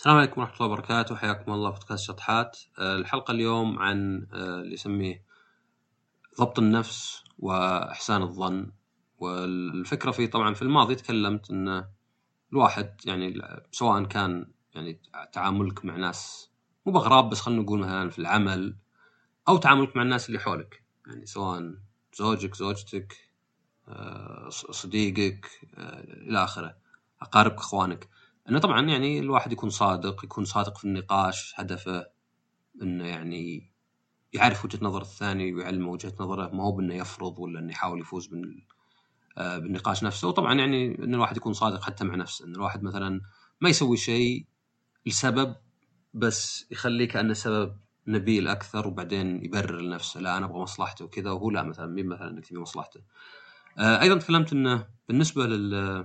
السلام عليكم ورحمة الله وبركاته. حياكم الله في بودكاست شطحات. آه، الحلقة اليوم عن آه، اللي يسميه ضبط النفس وإحسان الظن. والفكرة في طبعا في الماضي تكلمت أن الواحد يعني سواء كان يعني تعاملك مع ناس مو بغراب بس خلينا نقول مثلا في العمل أو تعاملك مع الناس اللي حولك. يعني سواء زوجك زوجتك آه، صديقك إلى آخره أقاربك إخوانك. إنه طبعا يعني الواحد يكون صادق يكون صادق في النقاش هدفه إنه يعني يعرف وجهة نظر الثاني ويعلمه وجهة نظره. ما هو بإنه يفرض ولا إنه يحاول يفوز بال آه، بالنقاش نفسه. وطبعا يعني إن الواحد يكون صادق حتى مع نفسه. إن الواحد مثلا ما يسوي شيء لسبب بس يخليه كأنه سبب نبيل أكثر وبعدين يبرر لنفسه. لا أنا أبغى مصلحته وكذا وهو لا مثلا مين مثلا انك تبي مصلحته. آه، أيضا تكلمت إنه بالنسبة لل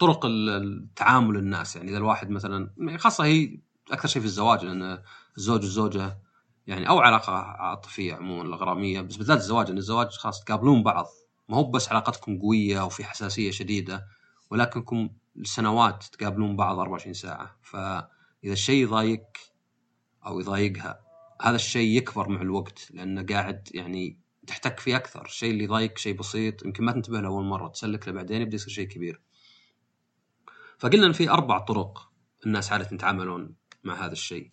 طرق التعامل الناس. يعني إذا الواحد مثلا خاصة هي أكثر شيء في الزواج لأن الزوج والزوجة يعني أو علاقة عاطفية عموما الغرامية بس بالذات الزواج ان الزواج خاص تقابلون بعض. ما هو بس علاقتكم قوية وفي حساسية شديدة ولكنكم لسنوات تقابلون بعض 24 ساعة. فإذا الشيء يضايقك أو يضايقها هذا الشيء يكبر مع الوقت لأنه قاعد يعني تحتك فيه أكثر. الشيء اللي يضايقك شيء بسيط يمكن ما تنتبه له أول مرة تسلك له بعدين يبدأ يصير شيء كبير. فقلنا إن في أربع طرق الناس عادة يتعاملون مع هذا الشيء.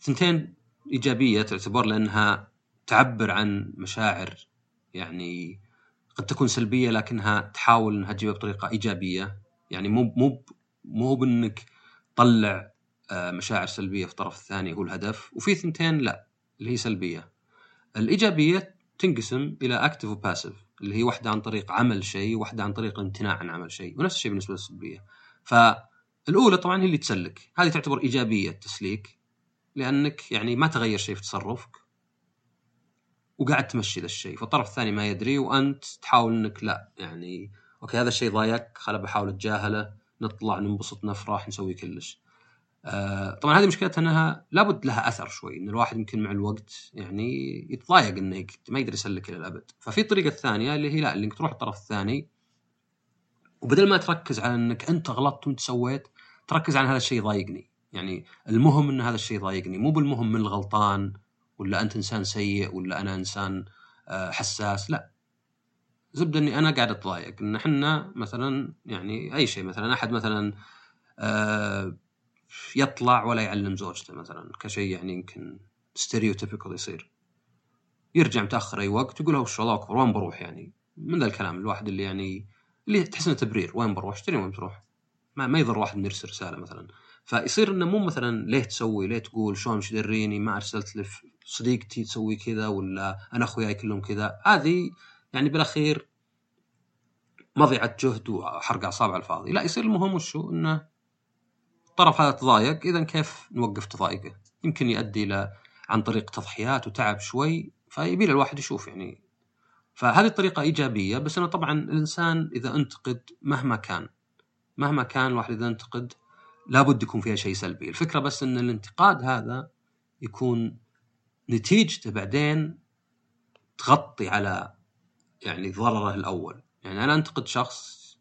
ثنتين إيجابية تعتبر لأنها تعبر عن مشاعر يعني قد تكون سلبية لكنها تحاول إنها تجيبها بطريقة إيجابية. يعني مو مو مو بإنك تطلع آه، مشاعر سلبية في الطرف الثاني هو الهدف. وفي ثنتين لا اللي هي سلبية. الإيجابية تنقسم إلى active و passive اللي هي واحدة عن طريق عمل شيء وواحده عن طريق الامتناع عن عمل شيء ونفس الشيء بالنسبة للسلبية. فالأولى طبعا هي اللي تسلك. هذه تعتبر إيجابية تسليك لأنك يعني ما تغير شيء في تصرفك وقاعد تمشي ذا الشيء فالطرف الثاني ما يدري وأنت تحاول إنك لا يعني okay هذا الشيء ضايقك خل بحاول أتجاهله نطلع ننبسط نفرح نسوي كلش. آه طبعا هذه مشكلتها إنها لابد لها أثر شوي إن الواحد يمكن مع الوقت يعني يتضايق إنه ما يقدر يسلك إلى الأبد. ففي الطريقة الثانية اللي هي لا إنك تروح الطرف الثاني وبدل ما تركز على إنك أنت غلطت وأنت سويت تركز على هذا الشيء يضايقني. يعني المهم إن هذا الشيء يضايقني. مو بالمهم من الغلطان ولا أنت إنسان سيء ولا أنا إنسان آه، حساس لا. زبدة إني أنا قاعد أتضايق. إن إحنا مثلا يعني أي شيء مثلا أحد مثلا آه، يطلع ولا يعلم زوجته مثلا. كشيء يعني يمكن stereotypical يصير. يرجع متأخر أي وقت يقول وش الله اكبر وين بروح يعني؟ من ذا الكلام. الواحد اللي يعني اللي تحس إنه تبرير؟ وين بروح؟ اشتري وين بتروح؟ ما, ما يضر واحد يرسل رسالة مثلا. فيصير إنه مو مثلا ليه تسوي؟ ليه تقول شلون مش دريني ما أرسلت صديقتي تسوي كذا ولا أنا أخوياي كلهم كذا. هذه يعني بالأخير مضيعة جهد وحرق أعصاب على الفاضي. لا يصير المهم وشو إنه الطرف هذا تضايق اذا كيف نوقف تضايقه؟ يمكن يؤدي إلى عن طريق تضحيات وتعب شوي فيبي الواحد يشوف يعني فهذه الطريقة إيجابية بس أنه طبعا الإنسان إذا أنتقد مهما كان مهما كان الواحد إذا أنتقد لابد يكون فيها شيء سلبي. الفكرة بس أن الانتقاد هذا يكون نتيجته بعدين تغطي على يعني ضرره الأول. يعني أنا أنتقد شخص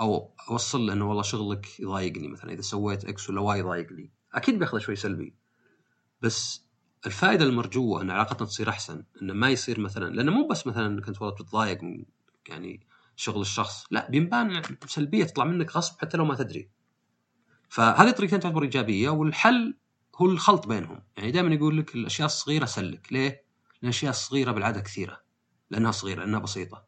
أو أوصل له والله شغلك يضايقني مثلا إذا سويت X ولا Y يضايقني أكيد بياخذ شوي سلبي. بس الفائدة المرجوة إن علاقتنا تصير أحسن إنه ما يصير مثلا لأنه مو بس مثلا إنك أنت والله بتتضايق من يعني شغل الشخص لا بينبان سلبية تطلع منك غصب حتى لو ما تدري. فهذه طريقتين تعتبر إيجابية والحل هو الخلط بينهم. يعني دائما يقول لك الأشياء الصغيرة سلك. ليه؟ لأن الأشياء الصغيرة بالعادة كثيرة. لأنها صغيرة لأنها بسيطة.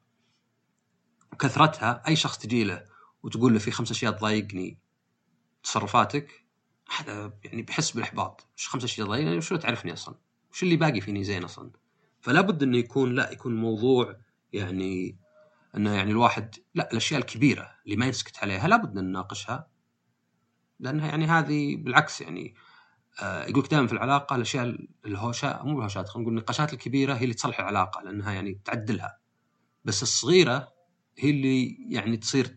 وكثرتها أي شخص تجي له وتقول له في خمس أشياء تضايقني تصرفاتك يعني بحس بالإحباط. إيش خمسة اشياء يعني شو تعرفني أصلا؟ وش اللي باقي فيني زين أصلا؟ فلا بد إنه يكون لا يكون موضوع يعني إنه يعني الواحد لا الأشياء الكبيرة اللي ما يسكت عليها لابد إن نناقشها. لأنها يعني هذه بالعكس يعني آه يقول دائما في العلاقة الأشياء الهوشات مو الهوشات خلينا نقول النقاشات الكبيرة هي اللي تصلح العلاقة لأنها يعني تعدلها. بس الصغيرة هي اللي يعني تصير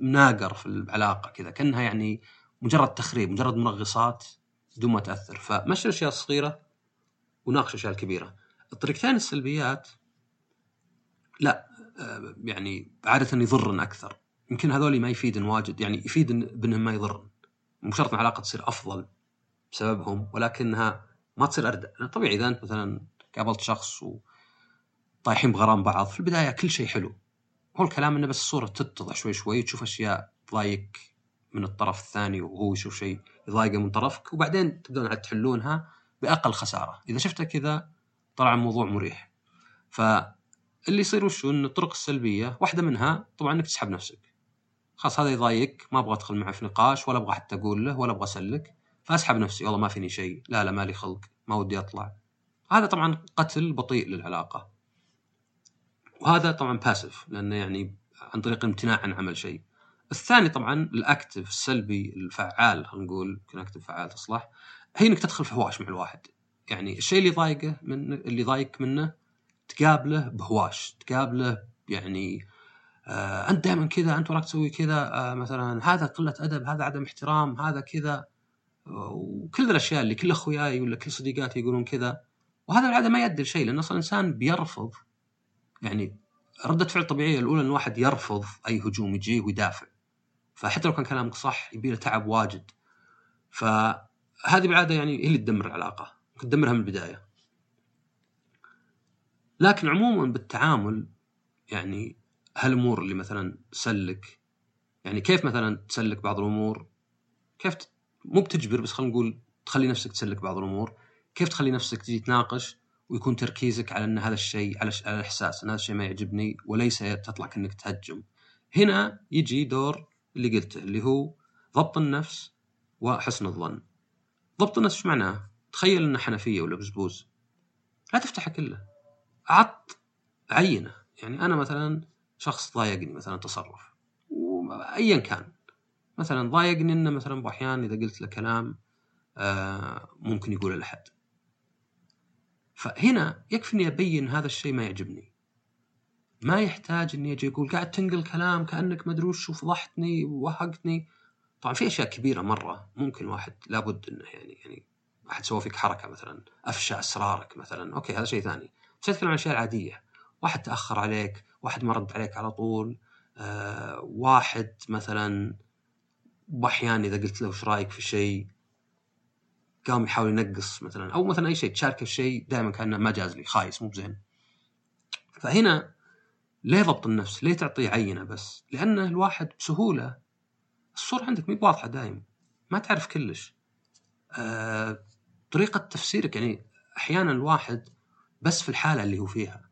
ناقر في العلاقة كذا كأنها يعني مجرد تخريب مجرد منغصات بدون ما تاثر فمشي الأشياء الصغيرة وناقش الأشياء الكبيرة. الطريقتين السلبيات لا آه، يعني عادة يضرن أكثر. يمكن هذول ما يفيدن واجد يعني يفيد بأنهم ما يضرن. مو شرط العلاقه تصير أفضل بسببهم ولكنها ما تصير اردى طبيعي إذا أنت مثلا قابلت شخص وطايحين بغرام بعض في البداية كل شيء حلو. هو الكلام إنه بس الصورة تتضح شوي شوي تشوف أشياء تضايق من الطرف الثاني وهو يشوف شيء يضايقه من طرفك وبعدين تبدون عاد تحلونها بأقل خسارة. إذا شفته كذا طلع الموضوع مريح. فاللي يصير وشو إن الطرق السلبية واحدة منها طبعا إنك تسحب نفسك. خلاص هذا يضايقك ما أبغى أدخل معه في نقاش ولا أبغى حتى أقول له ولا أبغى أسلك فأسحب نفسي. والله ما فيني شيء. لا لا مالي خلق ما ودي أطلع. هذا طبعا قتل بطيء للعلاقة. وهذا طبعا باسف لأنه يعني عن طريق امتناع عن عمل شيء. الثاني طبعا الأكتف السلبي الفعال خلينا نقول يمكن أكتف فعال تصلح هي إنك تدخل في هواش مع الواحد. يعني الشيء اللي يضايقه من اللي يضايقك منه تقابله بهواش تقابله يعني آه أنت دائما كذا أنت وراك تسوي كذا آه مثلا هذا قلة أدب هذا عدم احترام هذا كذا وكل الأشياء اللي كل أخوياي ولا كل صديقاتي يقولون كذا. وهذا بالعاده ما يؤدي لشيء لأن أصلا الإنسان بيرفض يعني ردة فعل طبيعية الأولى أن الواحد يرفض أي هجوم يجيه ويدافع. فحتى لو كان كلامك صح يبي له تعب واجد. فهذه بالعادة يعني هي اللي تدمر العلاقة. ممكن تدمرها من البداية. لكن عموما بالتعامل يعني هالأمور اللي مثلا سلك يعني كيف مثلا تسلك بعض الأمور؟ كيف مو بتجبر بس خلينا نقول تخلي نفسك تسلك بعض الأمور. كيف تخلي نفسك تجي تناقش ويكون تركيزك على إن هذا الشيء على الاحساس إن هذا الشيء ما يعجبني وليس تطلع كأنك تهجم. هنا يجي دور اللي قلته اللي هو ضبط النفس وحسن الظن. ضبط النفس إيش معناه؟ تخيل إنه حنفية ولا بزبوز. لا تفتحه كله. عط عينه، يعني أنا مثلا شخص ضايقني مثلا تصرف ايا كان مثلا ضايقني إنه مثلا باحيان إذا قلت له كلام آه ممكن يقوله لأحد فهنا يكفي إني أبين هذا الشيء ما يعجبني ما يحتاج إني أجي أقول قاعد تنقل كلام كأنك ما أدري وش وفضحتني ووهقتني. طبعا في أشياء كبيرة مرة ممكن واحد لابد إنه يعني يعني واحد سوى فيك حركة مثلا أفشى أسرارك مثلا. أوكي هذا شيء ثاني. بس اتكلم عن الاشياء العادية. واحد تأخر عليك واحد ما رد عليك على طول آه واحد مثلا باحيان إذا قلت له وش رأيك في شيء قام يحاول ينقص مثلا. أو مثلا أي شيء تشاركه في شيء دائما كأنه ما جاز لي خايس مو بزين. فهنا ليه ضبط النفس؟ ليه تعطيه عينة بس؟ لأن الواحد بسهولة الصورة عندك مي واضحه دايم ما تعرف كلش. آه، طريقة تفسيرك يعني أحيانا الواحد بس في الحالة اللي هو فيها.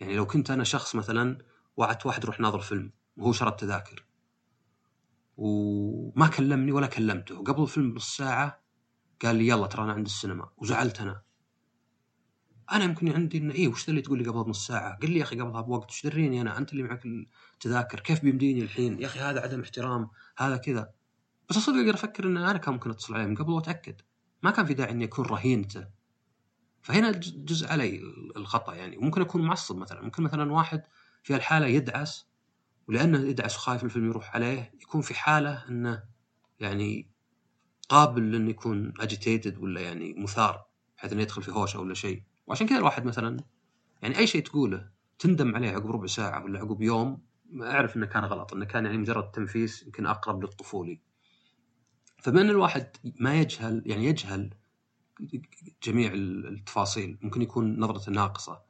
يعني لو كنت أنا شخص مثلا وعدت واحد روح ناظر فيلم وهو شرى تذاكر وما كلمني ولا كلمته وقبل الفيلم بنص ساعة قال لي يلا ترى أنا عند السينما وزعلت أنا أنا يمكن عندي إنه إيه وش اللي تقول لي قبل نص ساعة؟ قل لي يا أخي قبلها بوقت وش دريني أنا؟ أنت اللي معك التذاكر كيف بيمديني الحين؟ يا أخي هذا عدم احترام هذا كذا. بس أصدق أقدر أفكر إن أنا كان ممكن أتصل عليه من قبل وأتأكد. ما كان في داعي إني أكون رهينته فهنا جزء علي الخطأ يعني. وممكن أكون معصب مثلا. ممكن مثلا واحد في الحالة يدعس ولأنه يدعس وخايف الفيلم يروح عليه يكون في حالة إنه يعني قابل لأنه يكون agitated ولا يعني مثار بحيث إنه يدخل في هوشة ولا شيء. وعشان كذا الواحد مثلا يعني أي شيء تقوله تندم عليه عقب ربع ساعة ولا عقب يوم أعرف إنه كان غلط إنه كان يعني مجرد تنفيس يمكن أقرب للطفولي. فبما ان الواحد ما يجهل يعني يجهل جميع التفاصيل. ممكن يكون نظرته ناقصة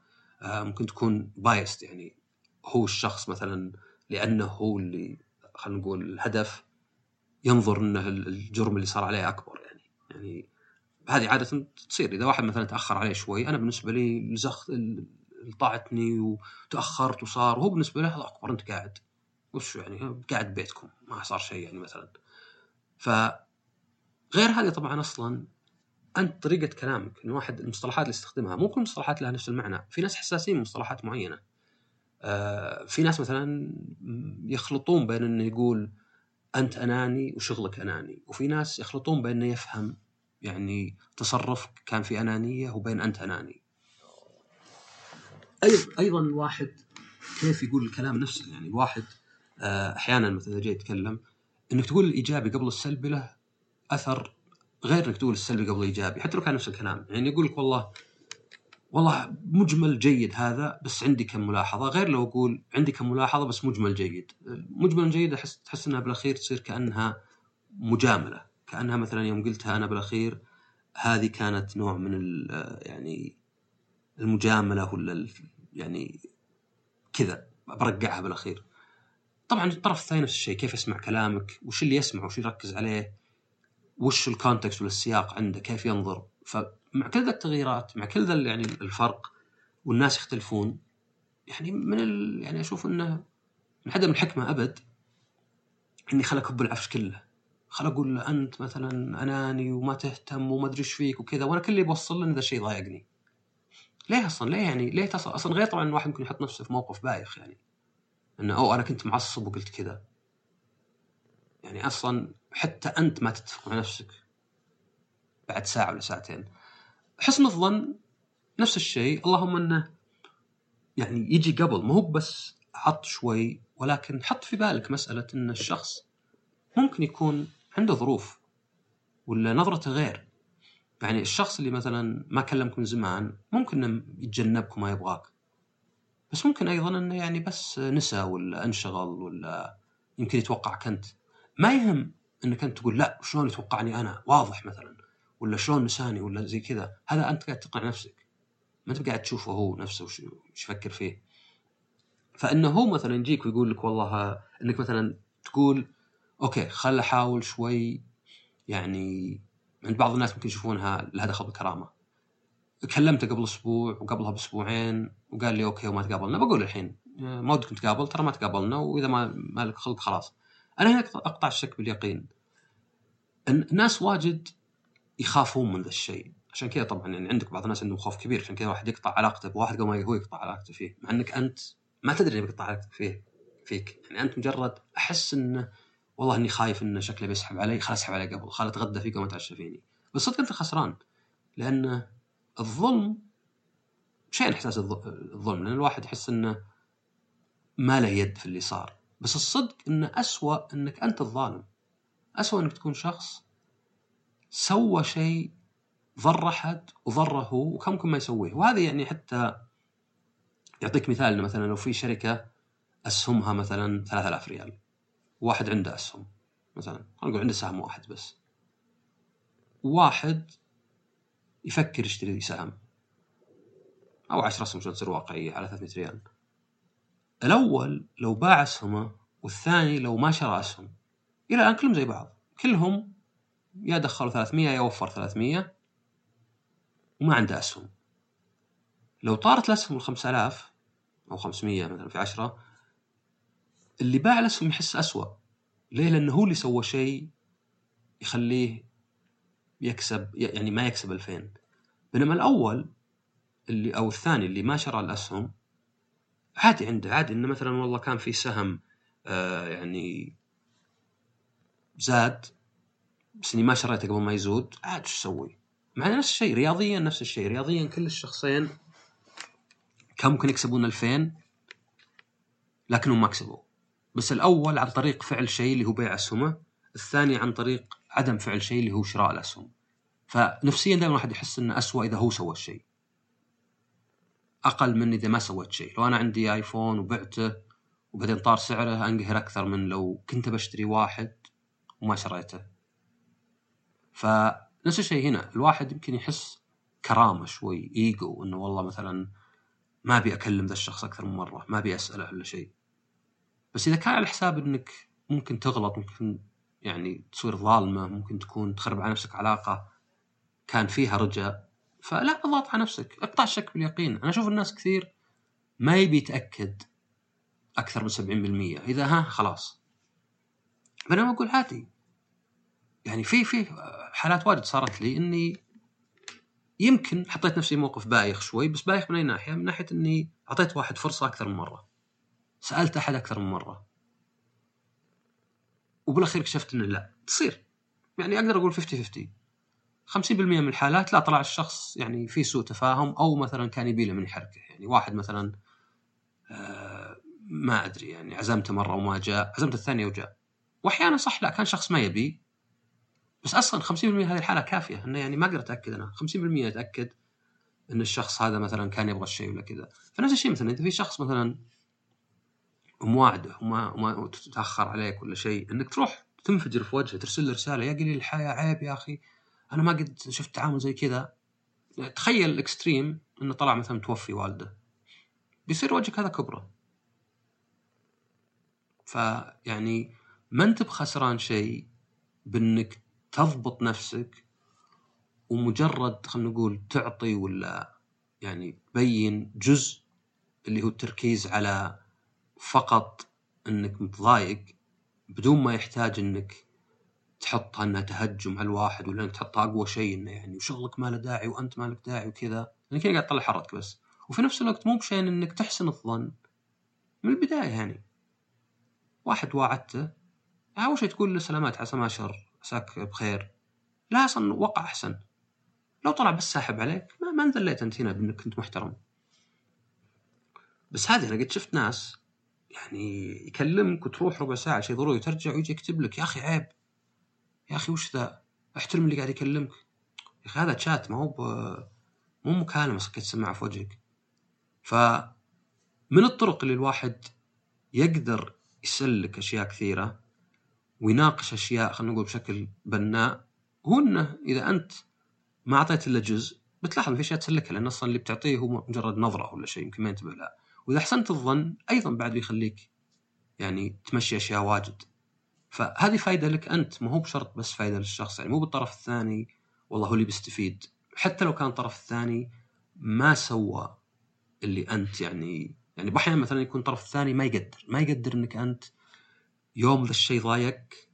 آه، ممكن تكون biased يعني هو الشخص مثلا لأنه هو اللي خلينا نقول الهدف ينظر إنه الجرم اللي صار عليه أكبر يعني يعني هذه عادة تصير. إذا واحد مثلا تأخر عليه شوي أنا بالنسبة لي لزخ طاعتني وتأخرت وصار وهو بالنسبة له هذا أكبر أنت قاعد. وش يعني؟ قاعد بيتكم. ما صار شيء يعني مثلا. ف غير هذه طبعا أصلا انت طريقة كلامك إن واحد المصطلحات اللي يستخدمها مو كل المصطلحات لها نفس المعنى. في ناس حساسين مصطلحات معينة. آه في ناس مثلا يخلطون بين إنه يقول أنت أناني وشغلك أناني وفي ناس يخلطون بين إنه يفهم يعني تصرفك كان في أنانية وبين أنت أناني. أيضا أيضا الواحد كيف يقول الكلام نفسه؟ يعني الواحد آه، أحيانا مثلا إذا جاي يتكلم إنك تقول الإيجابي قبل السلبي له أثر غير إنك تقول السلبي قبل الإيجابي حتى لو كان نفس الكلام. يعني يقول لك والله والله مجمل جيد هذا بس عندي كم ملاحظة. غير لو أقول عندي كم ملاحظة بس مجمل جيد. مجمل جيد احس تحس إنها بالأخير تصير كأنها مجاملة. كأنها مثلا يوم قلتها أنا بالأخير هذه كانت نوع من يعني المجاملة ولا يعني كذا برقعها بالأخير. طبعا الطرف الثاني نفس الشيء كيف يسمع كلامك؟ وش اللي يسمع؟ وش يركز عليه؟ وش ال context ولا السياق عنده؟ كيف ينظر؟ فمع كل ذا التغييرات مع كل ذا يعني الفرق والناس يختلفون يعني من ال... يعني أشوف إنه من عدم الحكمه أبد إني خل اكب العفش كله. خل أقول أنت مثلا أناني وما تهتم وما أدري إيش فيك وكذا وأنا كل اللي بوصل له ان ذا الشيء ضايقني ليه أصلا؟ ليه يعني؟ ليه تصل أصلا غير طبعا الواحد ممكن يحط نفسه في موقف بايخ يعني. إنه أوه أنا كنت معصب وقلت كذا. يعني أصلا حتى أنت ما تتفق مع نفسك بعد ساعة ولا ساعتين. حسن الظن نفس الشيء. اللهم إنه يعني يجي قبل مو بس حط شوي ولكن حط في بالك مسألة إن الشخص ممكن يكون عنده ظروف ولا نظرته غير. يعني الشخص اللي مثلا ما كلمك من زمان ممكن يتجنبك وما يبغاك. بس ممكن أيضا إنه يعني بس نسى ولا انشغل ولا يمكن يتوقعك أنت. ما يهم إنك أنت تقول لا شلون يتوقعني أنا؟ واضح مثلا. ولا شلون نساني؟ ولا زي كذا. هذا أنت قاعد تقنع نفسك. ما أنت قاعد تشوفه هو نفسه وش يفكر فيه. فإنه هو مثلا يجيك ويقول لك والله إنك مثلا تقول أوكي خل أحاول شوي يعني عند بعض الناس ممكن يشوفونها لها دخل بالكرامة. كلمته قبل أسبوع وقبلها بأسبوعين وقال لي أوكي وما تقابلنا. بقول الحين ما ودك نتقابل ترى ما تقابلنا وإذا ما ما لك خلق خلاص. أنا هنا أقطع الشك باليقين الناس واجد يخافون من ذا الشيء. عشان كذا طبعا يعني عندك بعض الناس عندهم خوف كبير عشان كذا واحد يقطع علاقته بواحد قبل ما هو يقطع علاقته فيه مع إنك أنت ما تدري انه بيقطع علاقتك فيه فيك. يعني أنت مجرد أحس إنه والله إني خايف إنه شكله بيسحب علي خلاص اسحب علي قبل خل أتغدى فيك وما تعشى فيني. بس صدق أنت خسران لأن الظلم شيء إحساس الظلم لأن الواحد يحس إنه ما له يد في اللي صار. بس الصدق إنه اسوء إنك أنت الظالم. اسوء إنك تكون شخص سوى شيء ضر أحد وضره هو وكان ممكن ما يسويه. وهذه يعني حتى يعطيك مثال مثلا لو في شركة أسهمها مثلا 3000 ريال. واحد عنده اسهم مثلا. خلينا نقول عنده سهم واحد بس. واحد يفكر يشتري سهم. أو 10 أسهم عشان تصير واقعية على 300 ريال. الأول لو باع أسهمه والثاني لو ما شرى أسهم. إلى الآن كلهم زي بعض. كلهم يا دخلوا 300 يا وفر 300 وما عنده أسهم. لو طارت الأسهم ال 5000 أو 500 مثلا في 10 اللي باع الاسهم يحس اسوء ليه؟ لأنه هو اللي سوى شيء يخليه يكسب يعني ما يكسب 2000 بينما الأول اللي أو الثاني اللي ما شرى الأسهم عادي عنده عادي إنه مثلا والله كان في سهم آه يعني زاد بس إني ما شريته قبل ما يزود عاد إيش أسوي؟ مع نفس الشيء رياضيا نفس الشيء رياضيا كل الشخصين كان ممكن يكسبون 2000 لكنهم ما كسبوا بس الأول عن طريق فعل شيء اللي هو بيع اسهمه الثاني عن طريق عدم فعل شيء اللي هو شراء الاسهم فنفسيا دائما الواحد يحس إنه اسوء إذا هو سوى الشيء. أقل من إذا ما سويت شيء. لو أنا عندي آيفون وبعته وبعدين طار سعره أنقهر أكثر من لو كنت بشتري واحد وما شريته. فنفس الشيء هنا. الواحد يمكن يحس كرامة شوي إيجو إنه والله مثلا ما أبي أكلم ذا الشخص أكثر من مرة ما أبي أسأله ولا شيء. بس إذا كان على حساب إنك ممكن تغلط ممكن يعني تصير ظالمة ممكن تكون تخرب على نفسك علاقة كان فيها رجاء فلا اضغط على نفسك. اقطع الشك باليقين. أنا أشوف الناس كثير ما يبي يتأكد أكثر من 70% إذا ها خلاص. بينما أقول عادي. يعني في في حالات واجد صارت لي إني يمكن حطيت نفسي موقف بايخ شوي بس بايخ من أي ناحية؟ من ناحية إني أعطيت واحد فرصة أكثر من مرة. سألت أحد أكثر من مرة. وبالأخير اكتشفت إنه لا تصير. يعني أقدر أقول 50 50 50% من الحالات لا طلع الشخص يعني في سوء تفاهم أو مثلا كان يبي له من يحركه يعني واحد مثلا آه ما أدري يعني عزمته مرة وما جاء عزمته الثانية وجاء. واحيانا صح لا كان شخص ما يبي. بس أصلا 50% هذه الحالة كافية. إنه يعني ما أقدر أتأكد أنا. 50% أتأكد إن الشخص هذا مثلا كان يبغى الشيء ولا كذا. فنفس الشيء مثلا إذا في شخص مثلا مواعده وما وما تتأخر عليك ولا شيء. إنك تروح تنفجر في وجهه ترسل له رسالة يا قليل الحياة عيب يا أخي. أنا ما قد شفت تعامل زي كذا. تخيل الإكستريم إنه طلع مثلا توفي والده. بيصير وجهك هذا كبره. فيعني ما أنت بخسران شيء بإنك تضبط نفسك ومجرد خلينا نقول تعطي ولا يعني تبين جزء اللي هو التركيز على فقط إنك متضايق بدون ما يحتاج إنك تحطها انها تهجم على الواحد ولا إنك تحطها أقوى شيء إنه يعني وشغلك ما له داعي وأنت ما لك داعي وكذا. لانك كذا قاعد تطلع حرتك بس. وفي نفس الوقت مو بشين إنك تحسن الظن. من البداية يعني. واحد واعدته. أول شيء تقول له سلامات عسى ما شر عساك بخير. لا أصلا وقع أحسن. لو طلع بس ساحب عليك ما ما انذليت أنت هنا بإنك كنت محترم. بس هذه أنا قد شفت ناس يعني يكلمك وتروح ربع ساعة شيء ضروري ترجع ويجي يكتب لك يا أخي عيب يا أخي وش ذا؟ احترم اللي قاعد يكلمك. يا أخي هذا شات ما هو. مو مكالمة صكيت سماعه في وجهك. ف من الطرق اللي الواحد يقدر يسلك أشياء كثيرة ويناقش أشياء خلينا نقول بشكل بناء هو إنه إذا أنت ما أعطيت إلا جزء بتلاحظ في أشياء تسلكها لأن أصلا اللي بتعطيه هو مجرد نظرة ولا شيء يمكن ما ينتبه لها. وإذا احسنت الظن أيضا بعد بيخليك يعني تمشي أشياء واجد. فهذه فائده لك أنت ما هو بشرط بس فائده للشخص يعني مو بالطرف الثاني والله هو اللي بيستفيد. حتى لو كان الطرف الثاني ما سوى اللي أنت يعني يعني باحيانا مثلا يكون الطرف الثاني ما يقدر ما يقدر إنك أنت يوم ذا الشيء ضايقك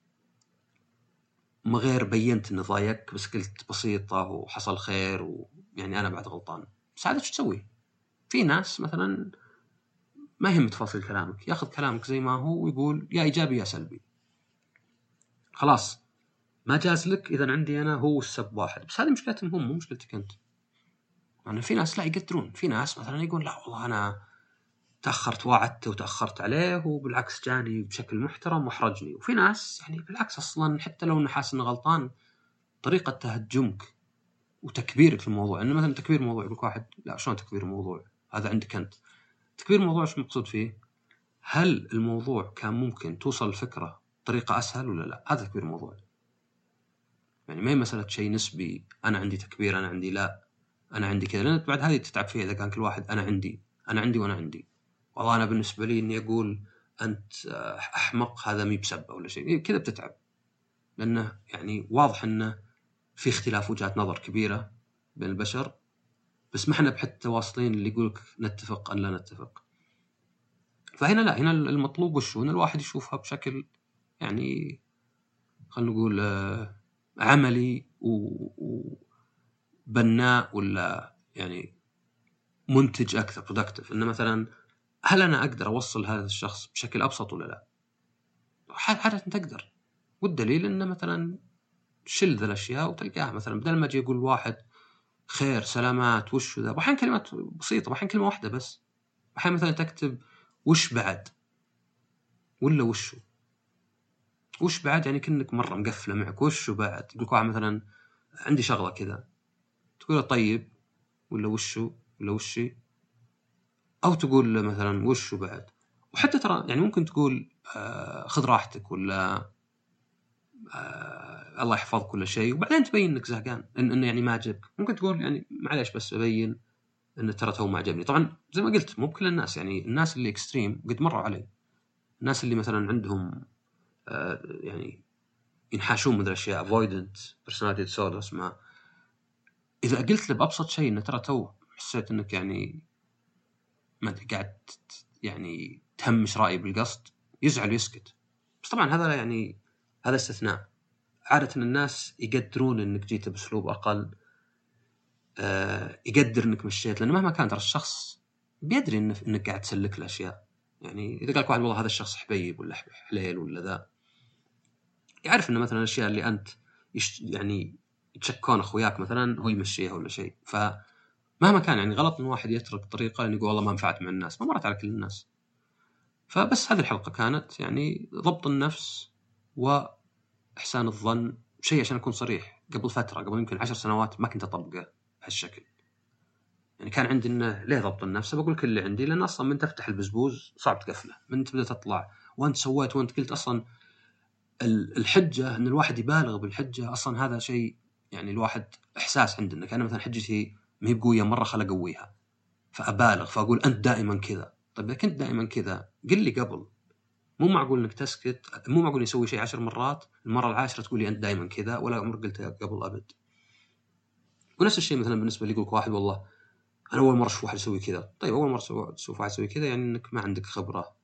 ما غير بينت إنه ضايقك بس قلت بسيطة وحصل خير ويعني أنا بعد غلطان. عاد إيش تسوي؟ في ناس مثلا ما يهم تفاصيل كلامك. ياخذ كلامك زي ما هو ويقول يا إيجابي يا سلبي. خلاص. ما جاز لك إذا عندي أنا هو السب واحد. بس هذه مشكلتهم هم مو مشكلتك أنت. يعني في ناس لا يقدرون. في ناس مثلا يقول لا والله أنا تأخرت وعدته وتأخرت عليه وبالعكس جاني بشكل محترم وأحرجني. وفي ناس يعني بالعكس أصلا حتى لو أنه حاسس إنه غلطان طريقة تهجمك وتكبيرك للموضوع انه مثلا تكبير الموضوع يقول واحد لا شلون تكبير الموضوع؟ هذا عندك أنت. تكبير الموضوع شو المقصود فيه؟ هل الموضوع كان ممكن توصل الفكرة بطريقة أسهل ولا لا؟ هذا تكبير الموضوع. يعني ما هي مسألة شيء نسبي أنا عندي تكبير أنا عندي لا أنا عندي كذا. لأن بعد هذه تتعب فيها إذا كان كل واحد أنا عندي أنا عندي وأنا عندي. والله أنا بالنسبة لي إني أقول أنت أحمق هذا مي بسبه ولا شيء. كذا بتتعب. لأنه يعني واضح إنه في اختلاف وجهات نظر كبيرة بين البشر. بس ما إحنا بحتى واصلين اللي يقولك نتفق ام لا نتفق. فهنا لا هنا المطلوب وشو؟ ان الواحد يشوفها بشكل يعني خلينا نقول عملي وبناء ولا يعني منتج أكثر productive إنه مثلا هل أنا أقدر أوصل هذا الشخص بشكل أبسط ولا لا؟ عادة تقدر. والدليل إنه مثلا شل ذا الأشياء وتلقاها. مثلا بدل ما أجي أقول واحد خير سلامات وش ذا؟ أحيانا كلمات بسيطة أحيانا كلمة واحدة بس. أحيانا مثلا تكتب وش بعد؟ ولا وشو؟ وش بعد؟ يعني كأنك مرة مقفلة معك. وش بعد؟ يقول واحد مثلا عندي شغلة كذا. تقول طيب ولا وشو؟ ولا وشي؟ أو تقول له مثلا وش بعد؟ وحتى ترى يعني ممكن تقول آه خذ راحتك ولا آه الله يحفظك كل شيء. وبعدين تبين إنك زهقان إن إنه يعني ما عجبك. ممكن تقول يعني معليش بس أبين انه ترى تو ما عجبني. طبعا زي ما قلت مو بكل الناس يعني الناس اللي extreme قد مروا علي. الناس اللي مثلا عندهم آه يعني ينحاشون من الأشياء avoidant personality disorder اسمها إذا قلت له بأبسط شيء إنه ترى تو حسيت إنك يعني ما أدري قاعد يعني تهمش رأيي بالقصد يزعل ويسكت. بس طبعا هذا يعني هذا استثناء. عادة الناس يقدرون إنك جيت بأسلوب أقل آه يقدر إنك مشيت لأنه مهما كان ترى الشخص بيدري إنك قاعد تسلك الاشياء يعني إذا قال لك واحد والله هذا الشخص حبيب ولا حليل ولا ذا يعرف إنه مثلا الأشياء اللي أنت يش يعني يتشكون أخوياك مثلا هو يمشيها ولا شيء. ف مهما كان يعني غلط إن واحد يترك طريقة لأنه يقول والله ما نفعت مع الناس ما مرت على كل الناس. فبس هذه الحلقة كانت يعني ضبط النفس وإحسان الظن شيء عشان أكون صريح قبل فترة قبل يمكن عشر سنوات ما كنت أطبقه بهالشكل. يعني كان عندي إنه ليه ضبط النفس؟ بقول كل اللي عندي لأن أصلا من تفتح البزبوز صعب تقفله. من تبدا تطلع وأنت سويت وأنت قلت أصلا الحجة إن الواحد يبالغ بالحجة أصلا هذا شيء يعني الواحد إحساس عندنا كان مثلا حجتي ما هي بقوية مرة خل اقويها فأبالغ فأقول أنت دائما كذا. طيب إذا كنت دائما كذا قل لي قبل مو معقول إنك تسكت مو معقول يسوي شيء عشر مرات المرة العاشرة تقول لي أنت دائما كذا ولا عمرك قلتها قبل أبد. ونفس الشيء مثلا بالنسبة لي يقول واحد والله أنا أول مرة أشوف واحد يسوي كذا. طيب أول مرة تشوف واحد يسوي كذا يعني إنك ما عندك خبرة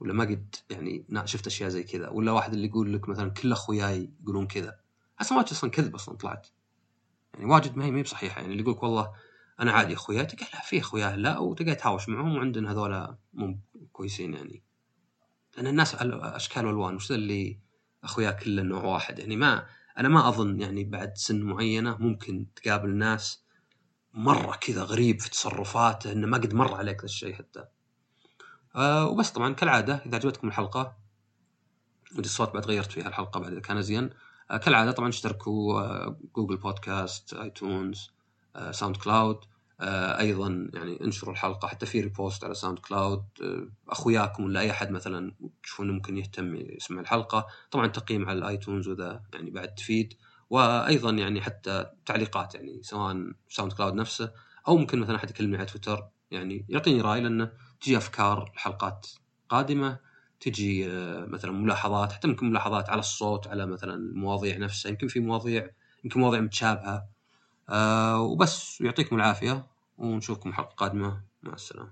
ولا ما قد يعني شفت أشياء زي كذا. ولا واحد اللي يقول لك مثلا كل أخوياي يقولون كذا. أصلا واجد أصلا كذب أصلا طلعت. يعني واجد ما هي ما هي بصحيحة. يعني اللي يقول لك والله أنا عادي أخوياي تلقى لا في اخويا لا وتقعد تهاوش معهم وعندنا هذولا مو كويسين يعني. لأن الناس أشكال وألوان وش اللي أخويا كله نوع واحد. يعني ما أنا ما أظن يعني بعد سن معينة ممكن تقابل ناس مرة كذا غريب في تصرفاته إنه ما قد مر عليك ذا الشيء حتى. آه وبس طبعا كالعادة إذا عجبتكم الحلقة ودي الصوت بعد غيرت فيها الحلقة بعد إذا كان زين. آه كالعادة طبعا اشتركوا آه Google Podcast iTunes آه SoundCloud أيضا يعني انشروا الحلقة حتى في repost على SoundCloud آه أخوياكم ولا أي أحد مثلا تشوفون ممكن يهتم يسمع الحلقة. طبعا تقييم على ال iTunes وذا يعني بعد تفيد وأيضا يعني حتى تعليقات يعني سواء SoundCloud نفسه أو ممكن مثلا أحد يكلمني على تويتر يعني يعطيني رأي لأنه تجي أفكار لحلقات قادمة تجي مثلا ملاحظات حتى ممكن ملاحظات على الصوت على مثلا المواضيع نفسها. يمكن في مواضيع يمكن مواضيع متشابهة. أه وبس. يعطيكم العافية ونشوفكم حلقة قادمة. مع السلامة.